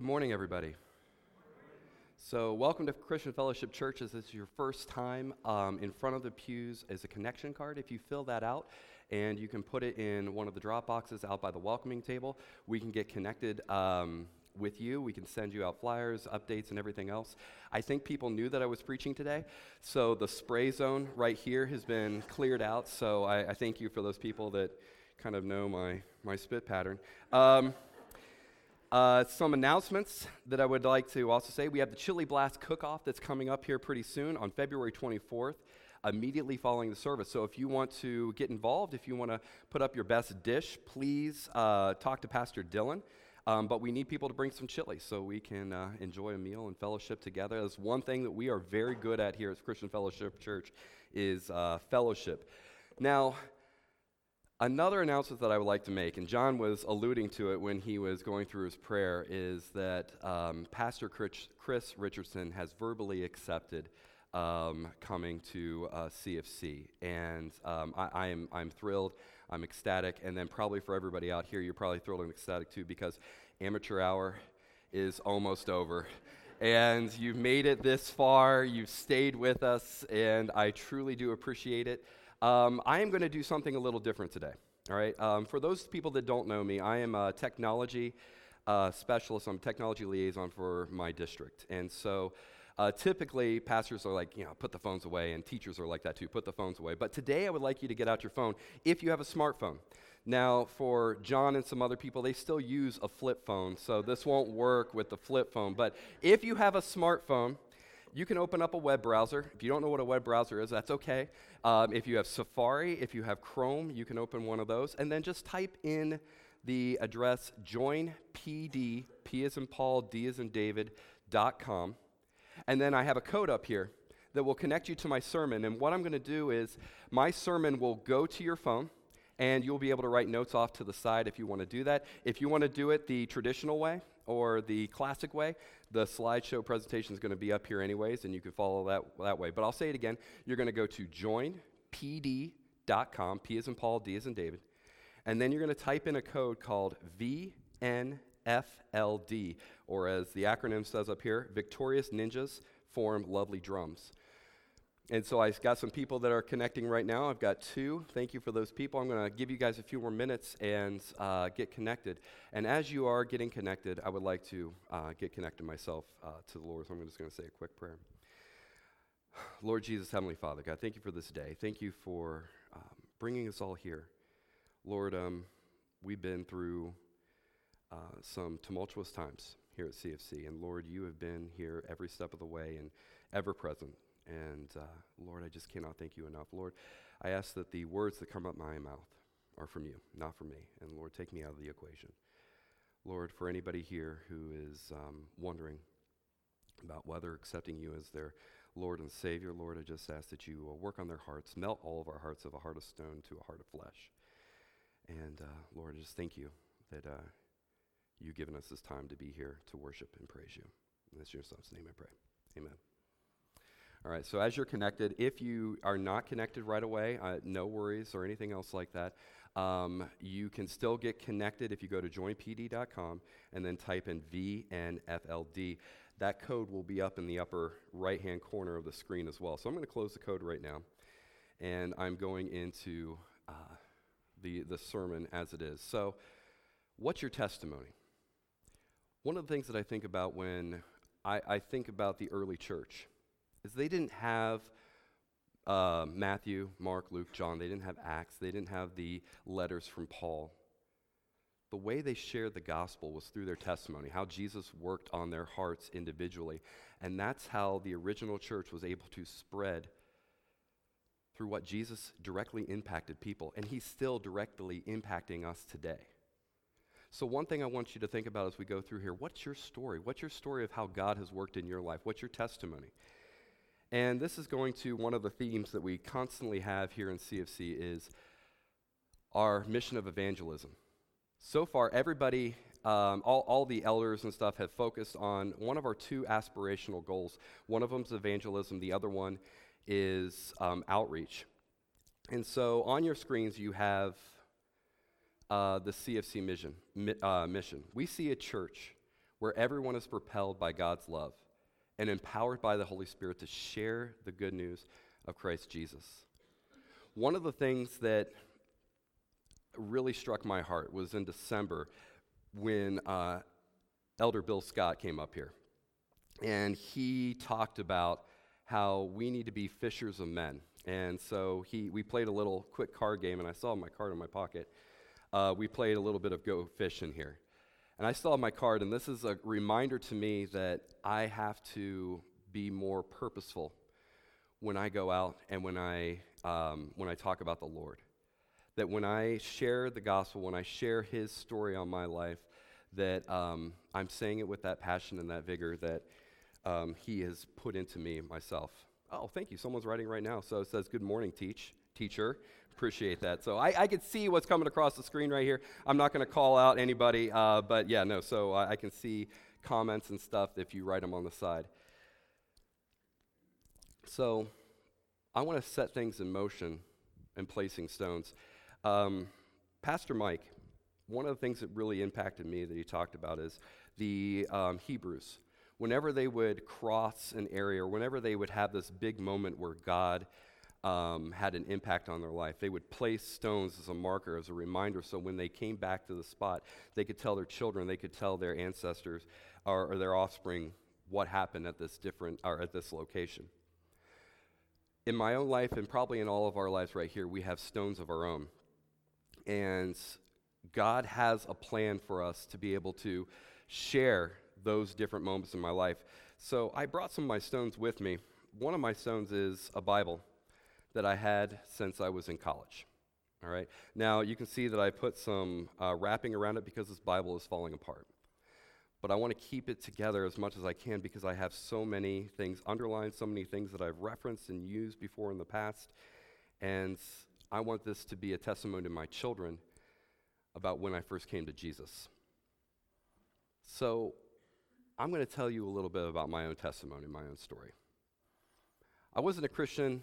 Good morning, everybody. So, welcome to Christian Fellowship Church. As this is your first time um, in front of the pews is a connection card. If you fill that out and you can put it in one of the drop boxes out by the welcoming table, we can get connected um, with you. We can send you out flyers, updates, and everything else. I think people knew that I was preaching today, so the spray zone right here has been cleared out. So, I, I thank you for those people that kind of know my, my spit pattern. Um, uh, some announcements that I would like to also say. We have the Chili Blast Cook Off that's coming up here pretty soon on February 24th, immediately following the service. So if you want to get involved, if you want to put up your best dish, please uh, talk to Pastor Dylan. Um, but we need people to bring some chili so we can uh, enjoy a meal and fellowship together. That's one thing that we are very good at here at Christian Fellowship Church is uh, fellowship. Now, Another announcement that I would like to make, and John was alluding to it when he was going through his prayer, is that um, Pastor Chris Richardson has verbally accepted um, coming to uh, CFC. And um, I, I, am, I'm thrilled, I'm ecstatic, and then probably for everybody out here, you're probably thrilled and ecstatic too because amateur hour is almost over. And you've made it this far, you've stayed with us, and I truly do appreciate it. Um, I am going to do something a little different today. All right. Um, for those people that don't know me, I am a technology uh, specialist. I'm a technology liaison for my district, and so. Uh, typically, pastors are like, you know, put the phones away, and teachers are like that too, put the phones away. But today, I would like you to get out your phone if you have a smartphone. Now, for John and some other people, they still use a flip phone, so this won't work with the flip phone. But if you have a smartphone, you can open up a web browser. If you don't know what a web browser is, that's okay. Um, if you have Safari, if you have Chrome, you can open one of those. And then just type in the address joinpd, P as in Paul, D as in David, dot com. And then I have a code up here that will connect you to my sermon. And what I'm going to do is my sermon will go to your phone and you'll be able to write notes off to the side if you want to do that. If you want to do it the traditional way or the classic way, the slideshow presentation is going to be up here anyways, and you can follow that that way. But I'll say it again. You're going to go to joinpd.com, P as in Paul, D as in David, and then you're going to type in a code called VNFLD, or as the acronym says up here, Victorious Ninjas Form Lovely Drums. And so I've got some people that are connecting right now. I've got two. Thank you for those people. I'm going to give you guys a few more minutes and uh, get connected. And as you are getting connected, I would like to uh, get connected myself uh, to the Lord. So I'm just going to say a quick prayer. Lord Jesus, Heavenly Father, God, thank you for this day. Thank you for um, bringing us all here. Lord, um, we've been through uh, some tumultuous times here at CFC. And Lord, you have been here every step of the way and ever present. And uh, Lord, I just cannot thank you enough. Lord, I ask that the words that come out my mouth are from you, not from me. And Lord, take me out of the equation. Lord, for anybody here who is um, wondering about whether accepting you as their Lord and Savior, Lord, I just ask that you uh, work on their hearts, melt all of our hearts of a heart of stone to a heart of flesh. And uh, Lord, I just thank you that uh, you've given us this time to be here to worship and praise you. In this your son's name I pray. Amen. All right, so as you're connected, if you are not connected right away, uh, no worries or anything else like that. Um, you can still get connected if you go to joinpd.com and then type in VNFLD. That code will be up in the upper right hand corner of the screen as well. So I'm going to close the code right now, and I'm going into uh, the, the sermon as it is. So, what's your testimony? One of the things that I think about when I, I think about the early church is they didn't have uh, Matthew, Mark, Luke, John. They didn't have Acts. They didn't have the letters from Paul. The way they shared the gospel was through their testimony, how Jesus worked on their hearts individually. And that's how the original church was able to spread through what Jesus directly impacted people. And he's still directly impacting us today. So, one thing I want you to think about as we go through here what's your story? What's your story of how God has worked in your life? What's your testimony? And this is going to one of the themes that we constantly have here in CFC is our mission of evangelism. So far, everybody, um, all, all the elders and stuff have focused on one of our two aspirational goals. One of them is evangelism, the other one is um, outreach. And so on your screens, you have uh, the CFC mission, mi- uh, mission. We see a church where everyone is propelled by God's love and empowered by the Holy Spirit to share the good news of Christ Jesus. One of the things that really struck my heart was in December when uh, Elder Bill Scott came up here. And he talked about how we need to be fishers of men. And so he, we played a little quick card game, and I saw my card in my pocket. Uh, we played a little bit of Go Fishing here. And I still have my card, and this is a reminder to me that I have to be more purposeful when I go out and when I, um, when I talk about the Lord. That when I share the gospel, when I share his story on my life, that um, I'm saying it with that passion and that vigor that um, he has put into me myself. Oh, thank you. Someone's writing right now. So it says, Good morning, teach, teacher. Appreciate that. So I, I can see what's coming across the screen right here. I'm not going to call out anybody, uh, but yeah, no. So I, I can see comments and stuff if you write them on the side. So I want to set things in motion and placing stones. Um, Pastor Mike, one of the things that really impacted me that he talked about is the um, Hebrews. Whenever they would cross an area, or whenever they would have this big moment where God um, had an impact on their life, they would place stones as a marker, as a reminder, so when they came back to the spot, they could tell their children, they could tell their ancestors or, or their offspring what happened at this different or at this location. In my own life, and probably in all of our lives right here, we have stones of our own. And God has a plan for us to be able to share those different moments in my life. So I brought some of my stones with me. One of my stones is a Bible that I had since I was in college. All right. Now you can see that I put some uh, wrapping around it because this Bible is falling apart. But I want to keep it together as much as I can because I have so many things underlined, so many things that I've referenced and used before in the past. And I want this to be a testimony to my children about when I first came to Jesus. So, I'm going to tell you a little bit about my own testimony, my own story. I wasn't a Christian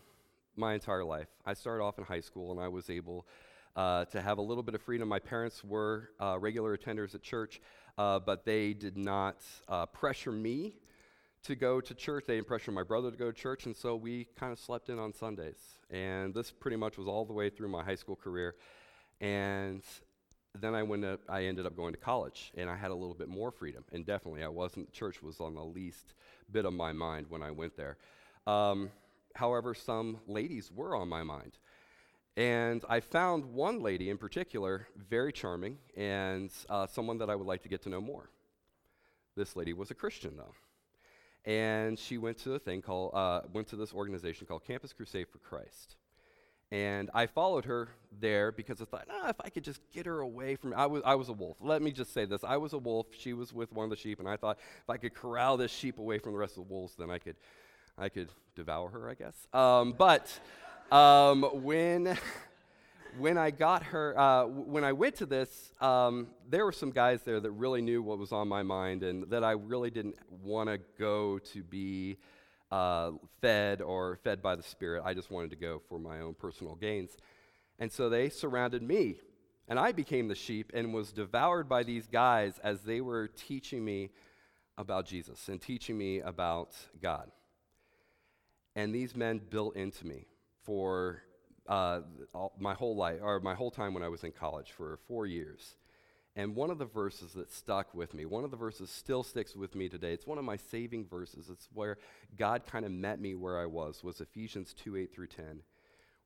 my entire life. I started off in high school and I was able uh, to have a little bit of freedom. My parents were uh, regular attenders at church, uh, but they did not uh, pressure me to go to church. They didn't pressure my brother to go to church, and so we kind of slept in on Sundays. And this pretty much was all the way through my high school career. And then I went to, I ended up going to college, and I had a little bit more freedom. And definitely, I wasn't. Church was on the least bit of my mind when I went there. Um, however, some ladies were on my mind, and I found one lady in particular very charming and uh, someone that I would like to get to know more. This lady was a Christian, though, and she went to a thing called uh, went to this organization called Campus Crusade for Christ. And I followed her there because I thought, ah, if I could just get her away from I was I was a wolf. Let me just say this. I was a wolf. She was with one of the sheep, and I thought if I could corral this sheep away from the rest of the wolves, then I could I could devour her, I guess. Um, but um, when when I got her, uh, when I went to this, um, there were some guys there that really knew what was on my mind and that I really didn't want to go to be uh, fed or fed by the Spirit. I just wanted to go for my own personal gains. And so they surrounded me, and I became the sheep and was devoured by these guys as they were teaching me about Jesus and teaching me about God. And these men built into me for uh, all, my whole life, or my whole time when I was in college for four years. And one of the verses that stuck with me, one of the verses still sticks with me today. It's one of my saving verses. It's where God kind of met me where I was, was Ephesians 2 8 through 10,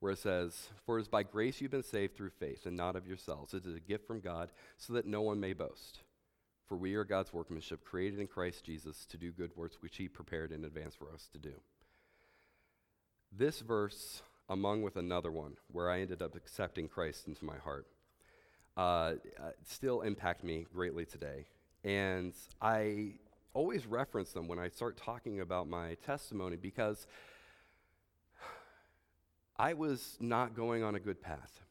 where it says, For it is by grace you've been saved through faith, and not of yourselves. It is a gift from God, so that no one may boast. For we are God's workmanship, created in Christ Jesus to do good works which he prepared in advance for us to do. This verse, among with another one, where I ended up accepting Christ into my heart, uh, uh, still impact me greatly today. And I always reference them when I start talking about my testimony because I was not going on a good path.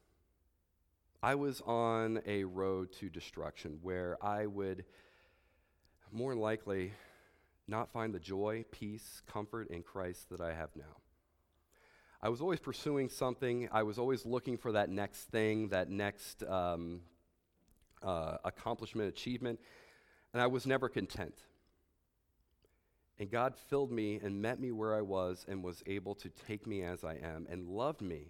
I was on a road to destruction where I would more likely not find the joy, peace, comfort in Christ that I have now. I was always pursuing something. I was always looking for that next thing, that next um, uh, accomplishment, achievement. And I was never content. And God filled me and met me where I was and was able to take me as I am and loved me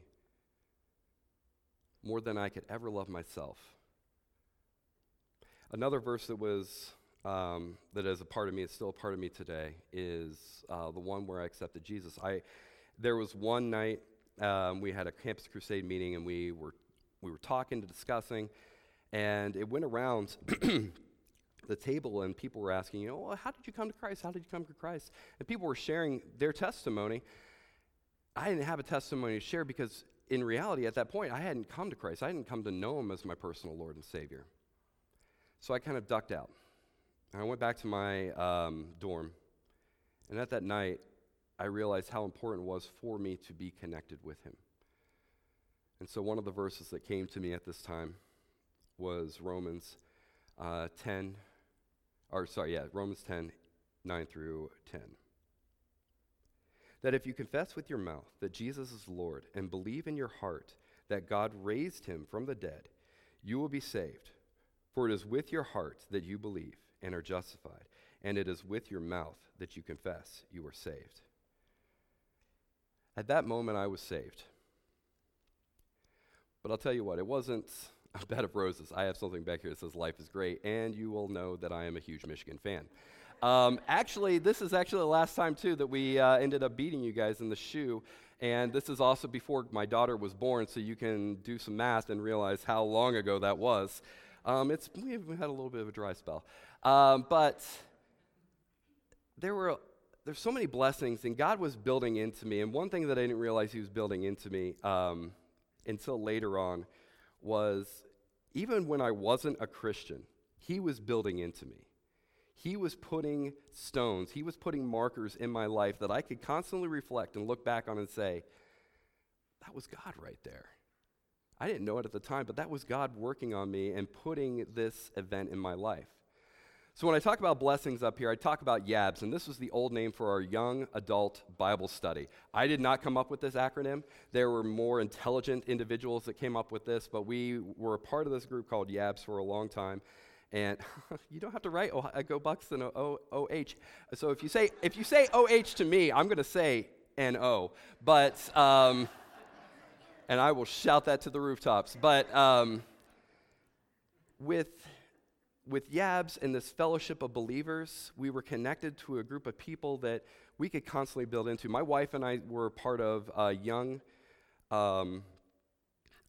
more than I could ever love myself. Another verse that was um, that is a part of me, it's still a part of me today, is uh, the one where I accepted Jesus. I there was one night um, we had a campus crusade meeting and we were we were talking, to discussing, and it went around the table and people were asking, you know, well, how did you come to Christ? How did you come to Christ? And people were sharing their testimony. I didn't have a testimony to share because in reality, at that point, I hadn't come to Christ. I hadn't come to know him as my personal Lord and Savior. So I kind of ducked out. And I went back to my um, dorm. And at that night, I realized how important it was for me to be connected with him. And so one of the verses that came to me at this time was Romans uh, 10, or sorry, yeah, Romans 10, 9 through 10. That if you confess with your mouth that Jesus is Lord and believe in your heart that God raised him from the dead, you will be saved. For it is with your heart that you believe and are justified, and it is with your mouth that you confess you are saved. At that moment, I was saved. But I'll tell you what, it wasn't a bed of roses. I have something back here that says life is great, and you will know that I am a huge Michigan fan. Um, actually, this is actually the last time, too, that we uh, ended up beating you guys in the shoe. And this is also before my daughter was born, so you can do some math and realize how long ago that was. Um, it's, we've had a little bit of a dry spell. Um, but there were there's so many blessings, and God was building into me. And one thing that I didn't realize He was building into me um, until later on was even when I wasn't a Christian, He was building into me. He was putting stones, He was putting markers in my life that I could constantly reflect and look back on and say, that was God right there. I didn't know it at the time, but that was God working on me and putting this event in my life. So, when I talk about blessings up here, I talk about YABS, and this was the old name for our Young Adult Bible Study. I did not come up with this acronym. There were more intelligent individuals that came up with this, but we were a part of this group called YABS for a long time. And you don't have to write oh, Go Bucks and OH. So if you say if you say OH to me, I'm going to say NO. But um, and I will shout that to the rooftops. But um, with with Yabs and this fellowship of believers, we were connected to a group of people that we could constantly build into. My wife and I were part of a young, um,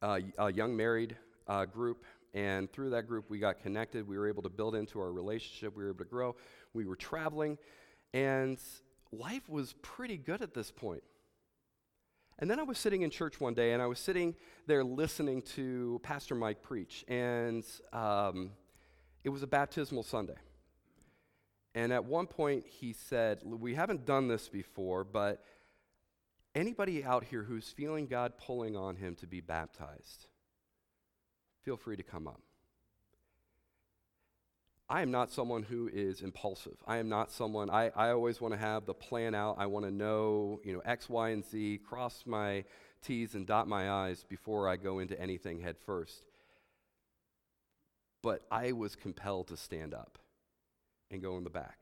a young married uh, group, and through that group, we got connected. We were able to build into our relationship. We were able to grow. We were traveling, and life was pretty good at this point. And then I was sitting in church one day, and I was sitting there listening to Pastor Mike preach, and um, it was a baptismal Sunday. And at one point, he said, We haven't done this before, but anybody out here who's feeling God pulling on him to be baptized, feel free to come up. I am not someone who is impulsive. I am not someone, I, I always want to have the plan out. I want to know, you know, X, Y, and Z, cross my T's and dot my I's before I go into anything head first but I was compelled to stand up and go in the back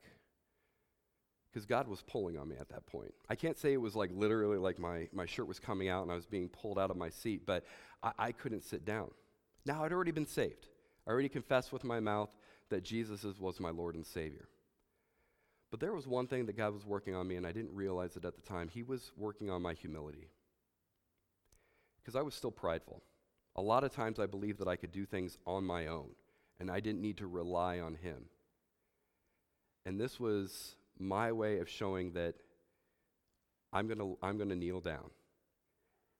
because God was pulling on me at that point. I can't say it was like literally like my, my shirt was coming out and I was being pulled out of my seat, but I, I couldn't sit down. Now, I'd already been saved. I already confessed with my mouth that Jesus was my Lord and Savior. But there was one thing that God was working on me, and I didn't realize it at the time. He was working on my humility. Because I was still prideful. A lot of times I believed that I could do things on my own and I didn't need to rely on him. And this was my way of showing that I'm going to I'm going to kneel down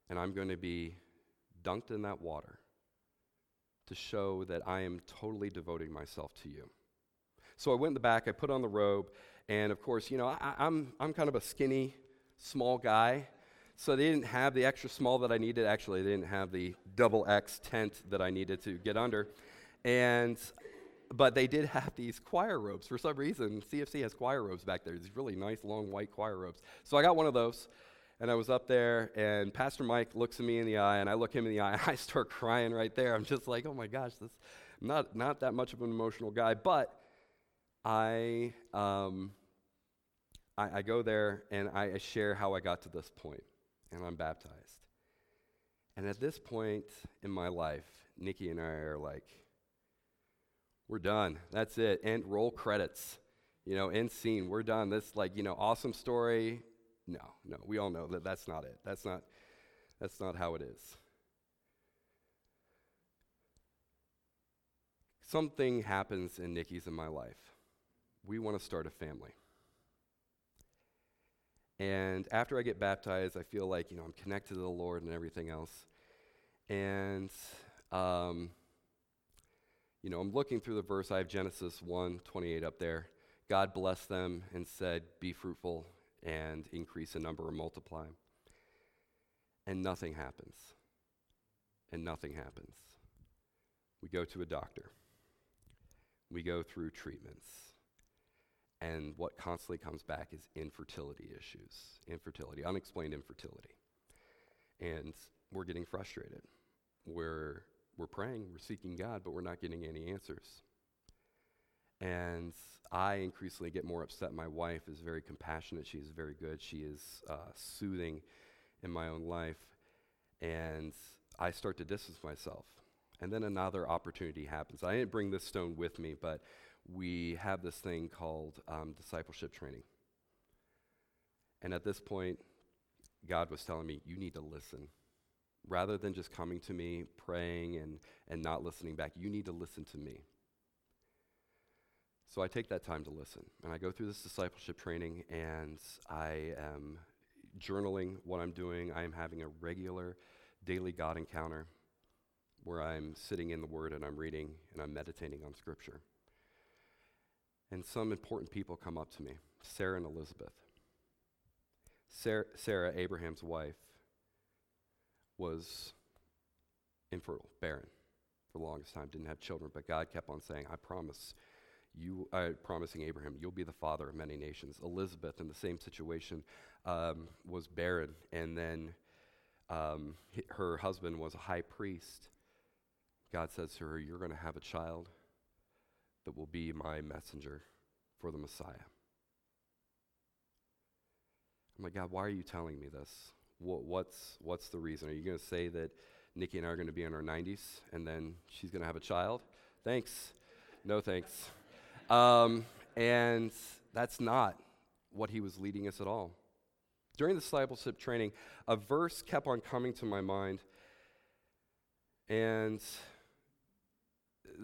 and I'm going to be dunked in that water to show that I am totally devoting myself to you. So I went in the back, I put on the robe, and of course, you know, I, I'm, I'm kind of a skinny, small guy. So they didn't have the extra small that I needed. Actually, they didn't have the double X tent that I needed to get under. And but they did have these choir robes for some reason. CFC has choir robes back there. These really nice long white choir robes. So I got one of those, and I was up there, and Pastor Mike looks at me in the eye, and I look him in the eye, and I start crying right there. I'm just like, oh my gosh, this. I'm not not that much of an emotional guy, but I, um, I, I, go there and I share how I got to this point, and I'm baptized. And at this point in my life, Nikki and I are like, we're done. That's it. And roll credits. You know, end scene. We're done. This, like, you know, awesome story. No, no. We all know that that's not it. That's not, that's not how it is. Something happens in Nikki's in my life. We want to start a family. And after I get baptized, I feel like, you know, I'm connected to the Lord and everything else. And, um, you know, I'm looking through the verse. I have Genesis 1 28 up there. God blessed them and said, Be fruitful and increase in number and multiply. And nothing happens. And nothing happens. We go to a doctor. We go through treatments and what constantly comes back is infertility issues, infertility, unexplained infertility. And we're getting frustrated. We're, we're praying, we're seeking God, but we're not getting any answers. And I increasingly get more upset. My wife is very compassionate. She is very good. She is uh, soothing in my own life. And I start to distance myself. And then another opportunity happens. I didn't bring this stone with me, but we have this thing called um, discipleship training. And at this point, God was telling me, you need to listen. Rather than just coming to me, praying, and, and not listening back, you need to listen to me. So I take that time to listen. And I go through this discipleship training, and I am journaling what I'm doing. I am having a regular daily God encounter where I'm sitting in the Word and I'm reading and I'm meditating on Scripture and some important people come up to me Sarah and Elizabeth. Sarah, Sarah, Abraham's wife, was infertile, barren for the longest time, didn't have children, but God kept on saying, I promise you, I uh, promising Abraham, you'll be the father of many nations. Elizabeth, in the same situation, um, was barren, and then um, her husband was a high priest. God says to her, You're going to have a child that will be my messenger for the Messiah. I'm like, God, why are you telling me this? What, what's, what's the reason? Are you going to say that Nikki and I are going to be in our 90s and then she's going to have a child? Thanks. No thanks. Um, and that's not what he was leading us at all. During the discipleship training, a verse kept on coming to my mind. And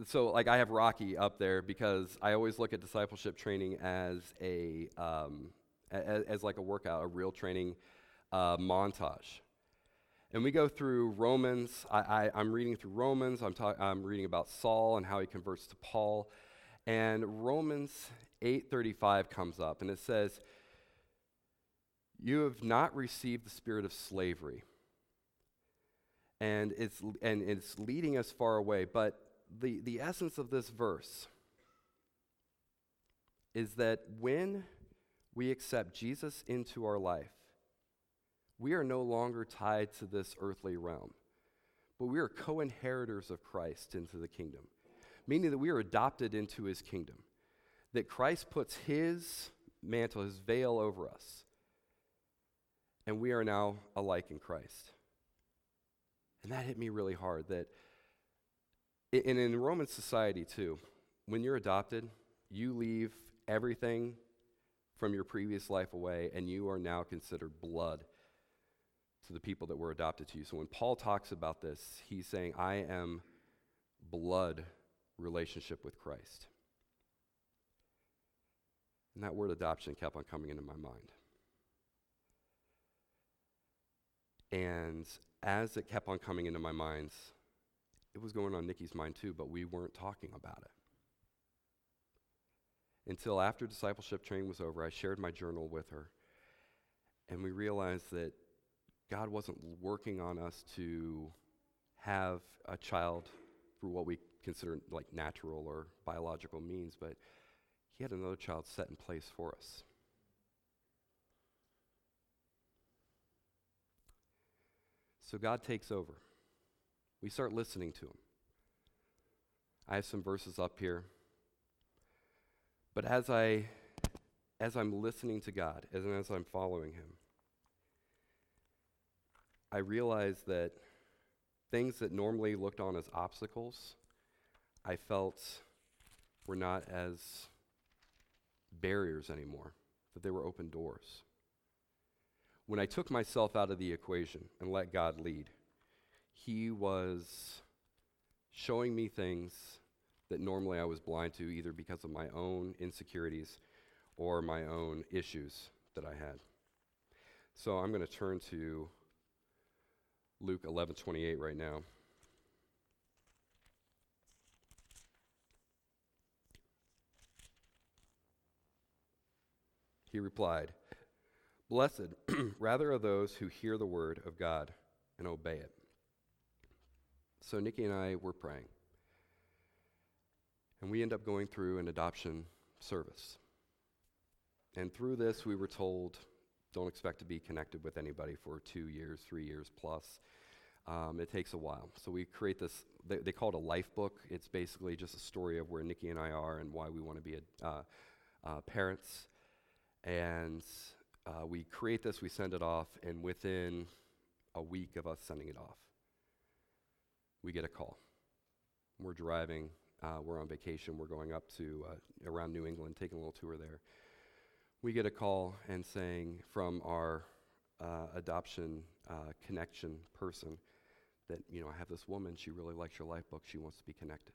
so like I have Rocky up there because I always look at discipleship training as a um, as, as, like a workout, a real training uh, montage. And we go through Romans. I, am reading through Romans. I'm, ta- I'm reading about Saul and how he converts to Paul. And Romans 8:35 comes up, and it says, "You have not received the spirit of slavery." And it's, and it's leading us far away, but the, the essence of this verse is that when we accept Jesus into our life, we are no longer tied to this earthly realm, but we are co inheritors of Christ into the kingdom, meaning that we are adopted into his kingdom, that Christ puts his mantle, his veil over us, and we are now alike in Christ. And that hit me really hard that and in Roman society, too, when you're adopted, you leave everything from your previous life away, and you are now considered blood to the people that were adopted to you. So when Paul talks about this, he's saying, I am blood relationship with Christ. And that word adoption kept on coming into my mind. And as it kept on coming into my mind, it was going on Nikki's mind too, but we weren't talking about it. Until after discipleship training was over, I shared my journal with her, and we realized that God wasn't working on us to have a child through what we consider like natural or biological means, but He had another child set in place for us. So God takes over we start listening to him. I have some verses up here. But as I as I'm listening to God, and as I'm following him, I realized that things that normally looked on as obstacles, I felt were not as barriers anymore, that they were open doors. When I took myself out of the equation and let God lead, He was showing me things that normally I was blind to, either because of my own insecurities or my own issues that I had. So I'm going to turn to Luke 11:28 right now. He replied, Blessed rather are those who hear the word of God and obey it. So Nikki and I were praying. And we end up going through an adoption service. And through this, we were told don't expect to be connected with anybody for two years, three years plus. Um, it takes a while. So we create this, they, they, call it a life book. It's basically just a story of where Nikki and I are and why we want to be a, uh, uh, parents. And uh, we create this, we send it off, and within a week of us sending it off, we get a call. We're driving, uh, we're on vacation, we're going up to uh, around New England, taking a little tour there we get a call and saying from our uh, adoption connection person that, you know, I have this woman, she really likes your life book, she wants to be connected.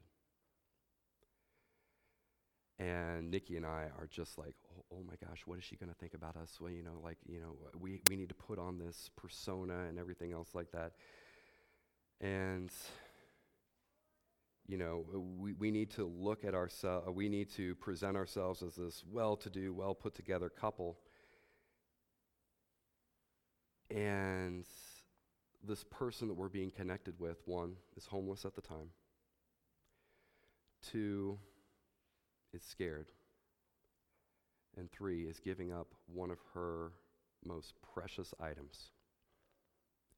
And Nikki and I are just like, oh, oh my gosh, what is she going to think about us? Well, you know, like, you know, we, we need to put on this persona and everything else like that. And you know, we, we need to look at ourselves, we need to present ourselves as this well to do, well put together couple. And this person that we're being connected with, one, is homeless at the time, two, is scared, and three, is giving up one of her most precious items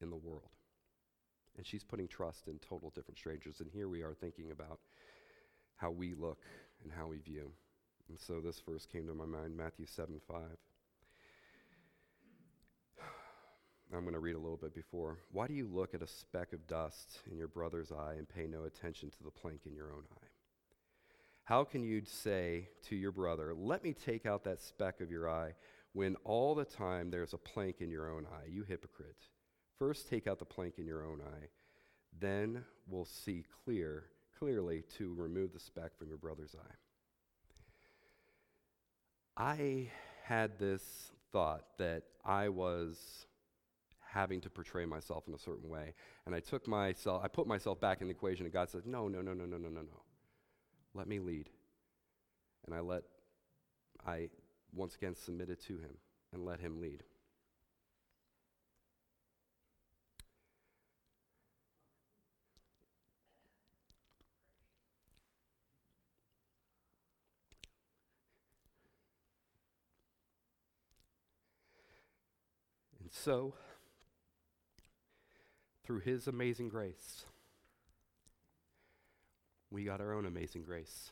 in the world. And she's putting trust in total different strangers. And here we are thinking about how we look and how we view. And so this verse came to my mind Matthew 7 5. I'm going to read a little bit before. Why do you look at a speck of dust in your brother's eye and pay no attention to the plank in your own eye? How can you say to your brother, Let me take out that speck of your eye, when all the time there's a plank in your own eye? You hypocrite. First, take out the plank in your own eye. Then we'll see clear, clearly to remove the speck from your brother's eye. I had this thought that I was having to portray myself in a certain way. And I took myself, I put myself back in the equation, and God said, No, no, no, no, no, no, no, no. Let me lead. And I let, I once again submitted to Him and let Him lead. And so, through His amazing grace, we got our own amazing grace.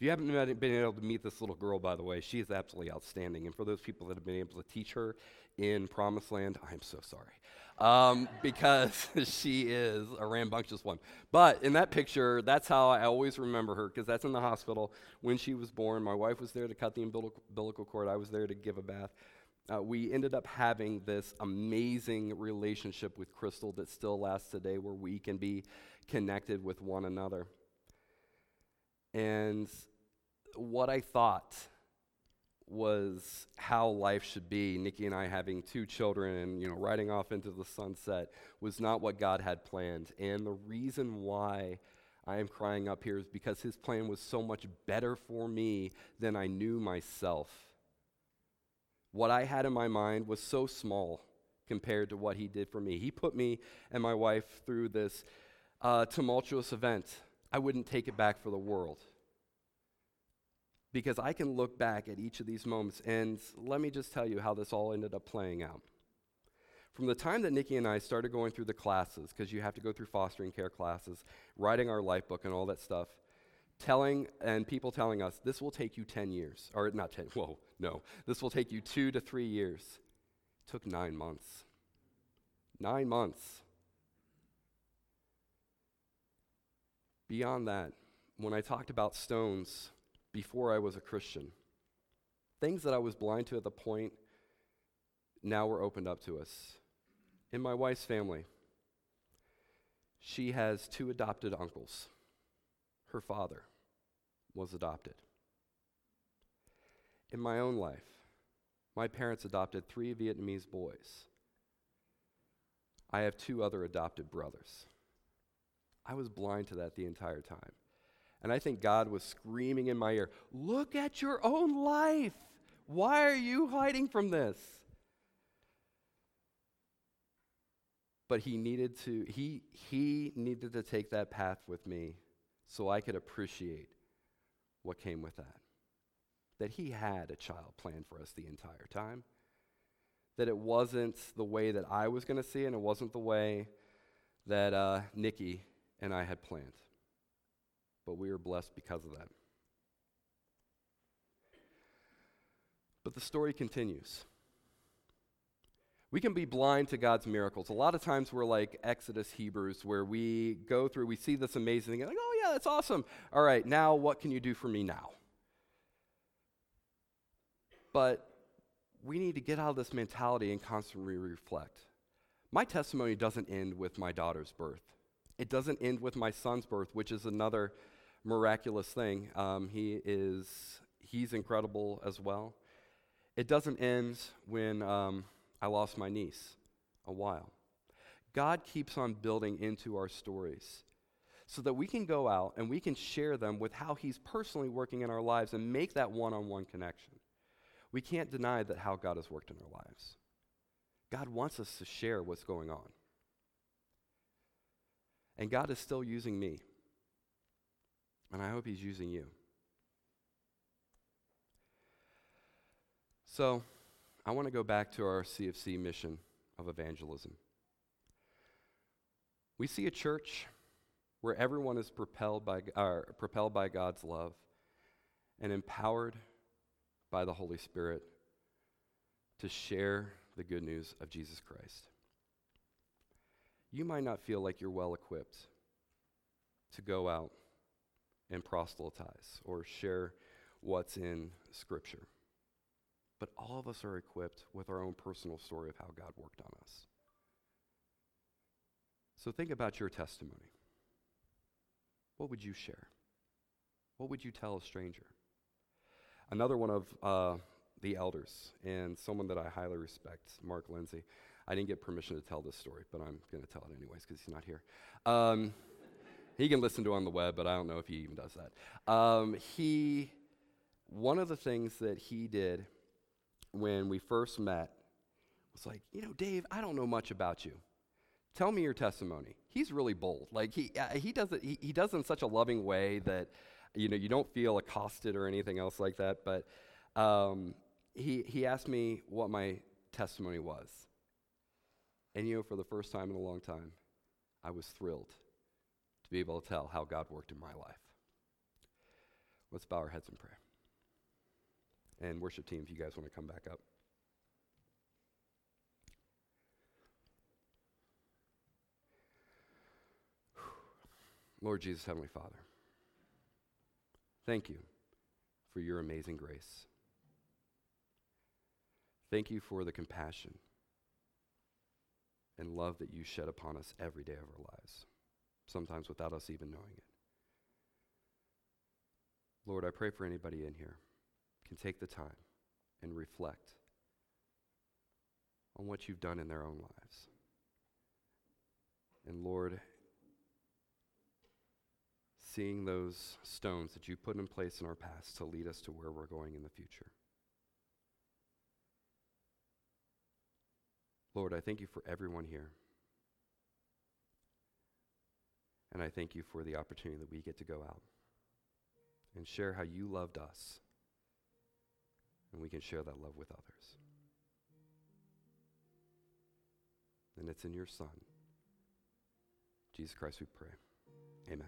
If you haven't been able to meet this little girl, by the way, she is absolutely outstanding. And for those people that have been able to teach her in Promised Land, I'm so sorry. Um, because she is a rambunctious one. But in that picture, that's how I always remember her, because that's in the hospital when she was born. My wife was there to cut the umbilical cord, I was there to give a bath. Uh, we ended up having this amazing relationship with Crystal that still lasts today, where we can be connected with one another. And what I thought was how life should be. Nikki and I having two children and you know riding off into the sunset was not what God had planned. And the reason why I am crying up here is because his plan was so much better for me than I knew myself. What I had in my mind was so small compared to what he did for me. He put me and my wife through this uh, tumultuous event. I wouldn't take it back for the world because I can look back at each of these moments and let me just tell you how this all ended up playing out. From the time that Nikki and I started going through the classes, because you have to go through fostering care classes, writing our life book, and all that stuff, telling and people telling us this will take you 10 years or not 10 whoa no this will take you two to three years. It took nine months. Nine months. Beyond that when i talked about stones before i was a christian things that i was blind to at the point now were opened up to us. In my wife's family she has two adopted uncles. Her father was adopted. In my own life, my parents adopted three Vietnamese boys. I have two other adopted brothers. I was blind to that the entire time. And I think God was screaming in my ear, Look at your own life. Why are you hiding from this? But he needed to he he needed to take that path with me so I could appreciate what came with that. That he had a child planned for us the entire time. That it wasn't the way that I was going to see and it wasn't the way that uh, Nikki and I had planned. But we were blessed because of that. But the story continues. We can be blind to God's miracles. A lot of times we're like Exodus Hebrews, where we go through, we see this amazing thing, like, oh, yeah, that's awesome. All right, now what can you do for me now? But we need to get out of this mentality and constantly reflect. My testimony doesn't end with my daughter's birth. It doesn't end with my son's birth, which is another miraculous thing. Um, he is he's incredible as well. It doesn't end when um, I lost my niece a while. God keeps on building into our stories so that we can go out and we can share them with how He's personally working in our lives and make that one on one connection. We can't deny that how God has worked in our lives. God wants us to share what's going on. And God is still using me. And I hope He's using you. So, I want to go back to our CFC mission of evangelism. We see a church where everyone is propelled by, uh, propelled by God's love and empowered by the Holy Spirit to share the good news of Jesus Christ. You might not feel like you're well equipped to go out and proselytize or share what's in Scripture. But all of us are equipped with our own personal story of how God worked on us. So think about your testimony what would you share? What would you tell a stranger? Another one of uh, the elders, and someone that I highly respect, Mark Lindsay. I didn't get permission to tell this story, but I'm going to tell it anyways because he's not here. Um, he can listen to it on the web, but I don't know if he even does that. Um, he, one of the things that he did when we first met was like, you know, Dave, I don't know much about you. Tell me your testimony. He's really bold. Like he uh, he does it he, he does it in such a loving way that you know you don't feel accosted or anything else like that. But um, he he asked me what my testimony was, and you know for the first time in a long time, I was thrilled to be able to tell how God worked in my life. Let's bow our heads in prayer. And worship team, if you guys want to come back up. Lord Jesus, Heavenly Father, thank you for your amazing grace. Thank you for the compassion and love that you shed upon us every day of our lives, sometimes without us even knowing it. Lord, I pray for anybody in here can take the time and reflect on what you've done in their own lives. And Lord, seeing those stones that you put in place in our past to lead us to where we're going in the future. Lord, I thank you for everyone here. And I thank you for the opportunity that we get to go out and share how you loved us. And we can share that love with others. And it's in your Son, Jesus Christ, we pray. Amen.